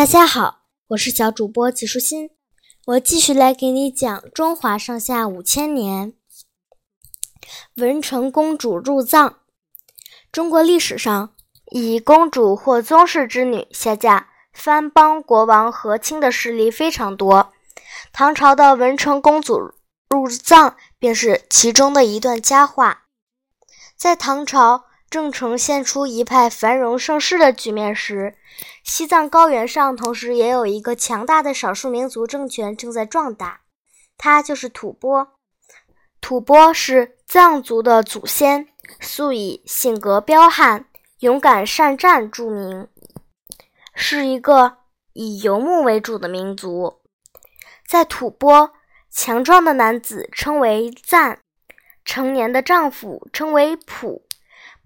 大家好，我是小主播纪舒心，我继续来给你讲中华上下五千年。文成公主入藏。中国历史上，以公主或宗室之女下嫁藩邦国王和亲的事例非常多，唐朝的文成公主入藏便是其中的一段佳话。在唐朝正呈现出一派繁荣盛世的局面时，西藏高原上同时也有一个强大的少数民族政权正在壮大，它就是吐蕃。吐蕃是藏族的祖先，素以性格彪悍、勇敢善战著名，是一个以游牧为主的民族。在吐蕃，强壮的男子称为赞，成年的丈夫称为普，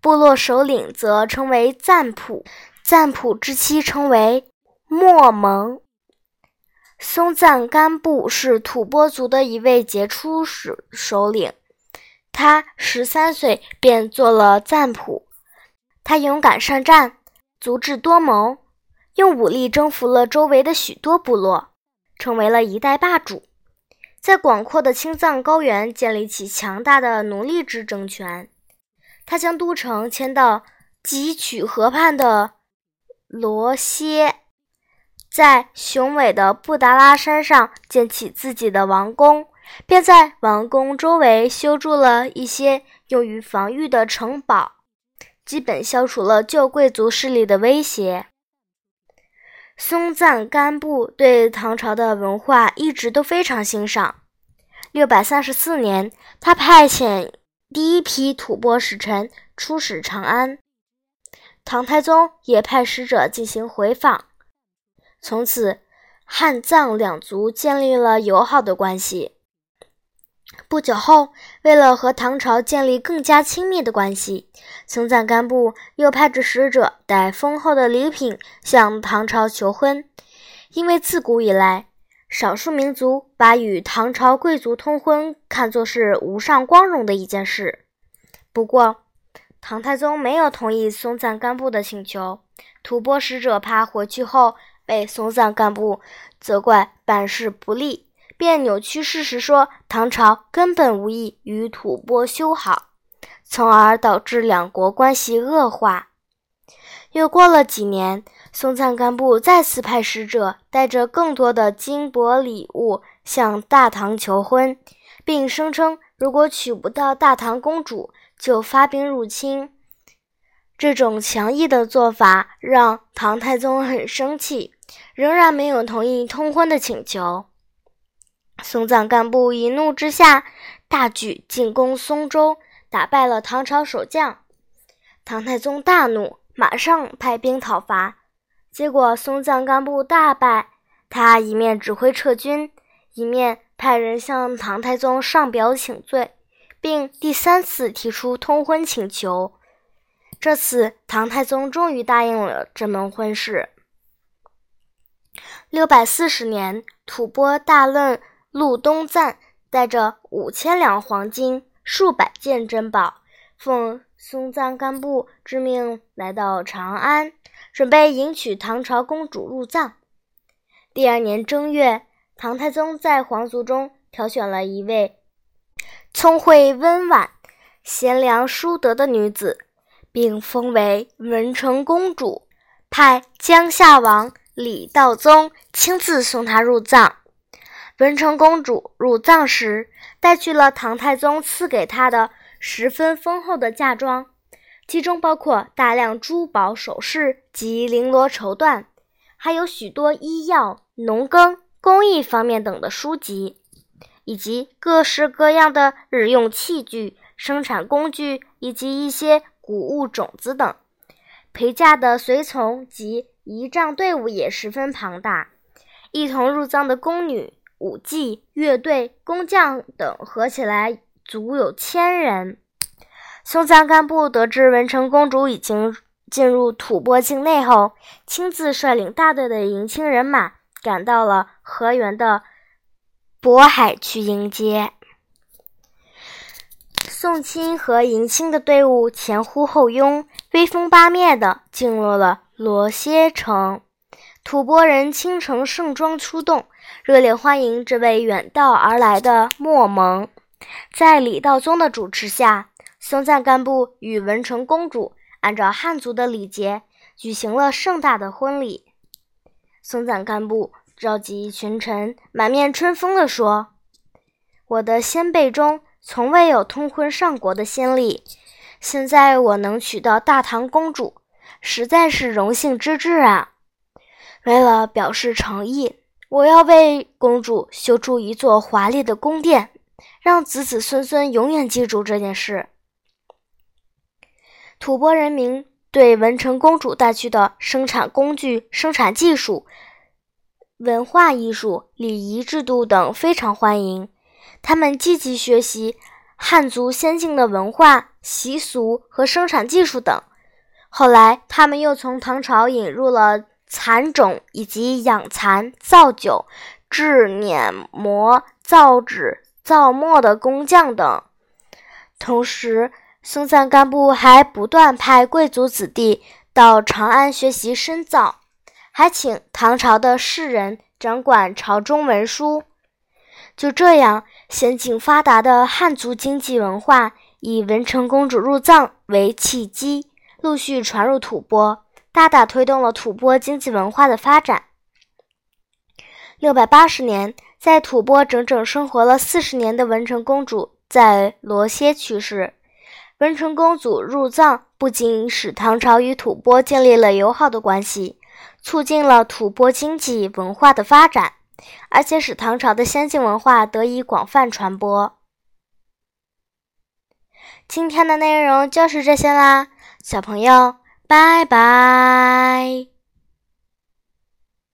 部落首领则称为赞普，赞普之妻称为莫蒙。松赞干布是吐蕃族的一位杰出首首领，他十三岁便做了赞普。他勇敢善战，足智多谋，用武力征服了周围的许多部落，成为了一代霸主，在广阔的青藏高原建立起强大的奴隶制政权。他将都城迁到吉曲河畔的罗歇。在雄伟的布达拉山上建起自己的王宫，便在王宫周围修筑了一些用于防御的城堡，基本消除了旧贵族势力的威胁。松赞干布对唐朝的文化一直都非常欣赏。六百三十四年，他派遣第一批吐蕃使臣出使长安，唐太宗也派使者进行回访。从此，汉藏两族建立了友好的关系。不久后，为了和唐朝建立更加亲密的关系，松赞干布又派着使者带丰厚的礼品向唐朝求婚。因为自古以来，少数民族把与唐朝贵族通婚看作是无上光荣的一件事。不过，唐太宗没有同意松赞干布的请求。吐蕃使者怕回去后。被松赞干布责怪办事不力，便扭曲事实说唐朝根本无意与吐蕃修好，从而导致两国关系恶化。又过了几年，松赞干布再次派使者带着更多的金帛礼物向大唐求婚，并声称如果娶不到大唐公主，就发兵入侵。这种强硬的做法让唐太宗很生气。仍然没有同意通婚的请求。松赞干布一怒之下，大举进攻松州，打败了唐朝守将。唐太宗大怒，马上派兵讨伐。结果松赞干布大败，他一面指挥撤军，一面派人向唐太宗上表请罪，并第三次提出通婚请求。这次唐太宗终于答应了这门婚事。六百四十年，吐蕃大论陆东赞带着五千两黄金、数百件珍宝，奉松赞干布之命来到长安，准备迎娶唐朝公主入藏。第二年正月，唐太宗在皇族中挑选了一位聪慧温婉、贤良淑德的女子，并封为文成公主，派江夏王。李道宗亲自送她入藏。文成公主入藏时，带去了唐太宗赐给她的十分丰厚的嫁妆，其中包括大量珠宝首饰及绫罗绸缎，还有许多医药、农耕、工艺方面等的书籍，以及各式各样的日用器具、生产工具以及一些谷物种子等。陪嫁的随从及仪仗队伍也十分庞大，一同入藏的宫女、舞伎、乐队、工匠等合起来足有千人。松赞干布得知文成公主已经进入吐蕃境内后，亲自率领大队的迎亲人马赶到了河源的渤海去迎接。送亲和迎亲的队伍前呼后拥，威风八面地进入了罗歇城。吐蕃人倾城盛装出动，热烈欢迎这位远道而来的墨蒙。在李道宗的主持下，松赞干布与文成公主按照汉族的礼节举行了盛大的婚礼。松赞干布召集群臣，满面春风地说：“我的先辈中从未有通婚上国的先例，现在我能娶到大唐公主，实在是荣幸之至啊！”为了表示诚意，我要为公主修筑一座华丽的宫殿，让子子孙孙永远记住这件事。吐蕃人民对文成公主带去的生产工具、生产技术、文化艺术、礼仪制度等非常欢迎，他们积极学习汉族先进的文化习俗和生产技术等。后来，他们又从唐朝引入了。蚕种以及养蚕、造酒、制碾磨、造纸、造墨的工匠等。同时，松赞干布还不断派贵族子弟到长安学习深造，还请唐朝的士人掌管朝中文书。就这样，先进发达的汉族经济文化以文成公主入藏为契机，陆续传入吐蕃。大大推动了吐蕃经济文化的发展。六百八十年，在吐蕃整整生活了四十年的文成公主在罗歇去世。文成公主入藏，不仅使唐朝与吐蕃建立了友好的关系，促进了吐蕃经济文化的发展，而且使唐朝的先进文化得以广泛传播。今天的内容就是这些啦，小朋友。拜拜。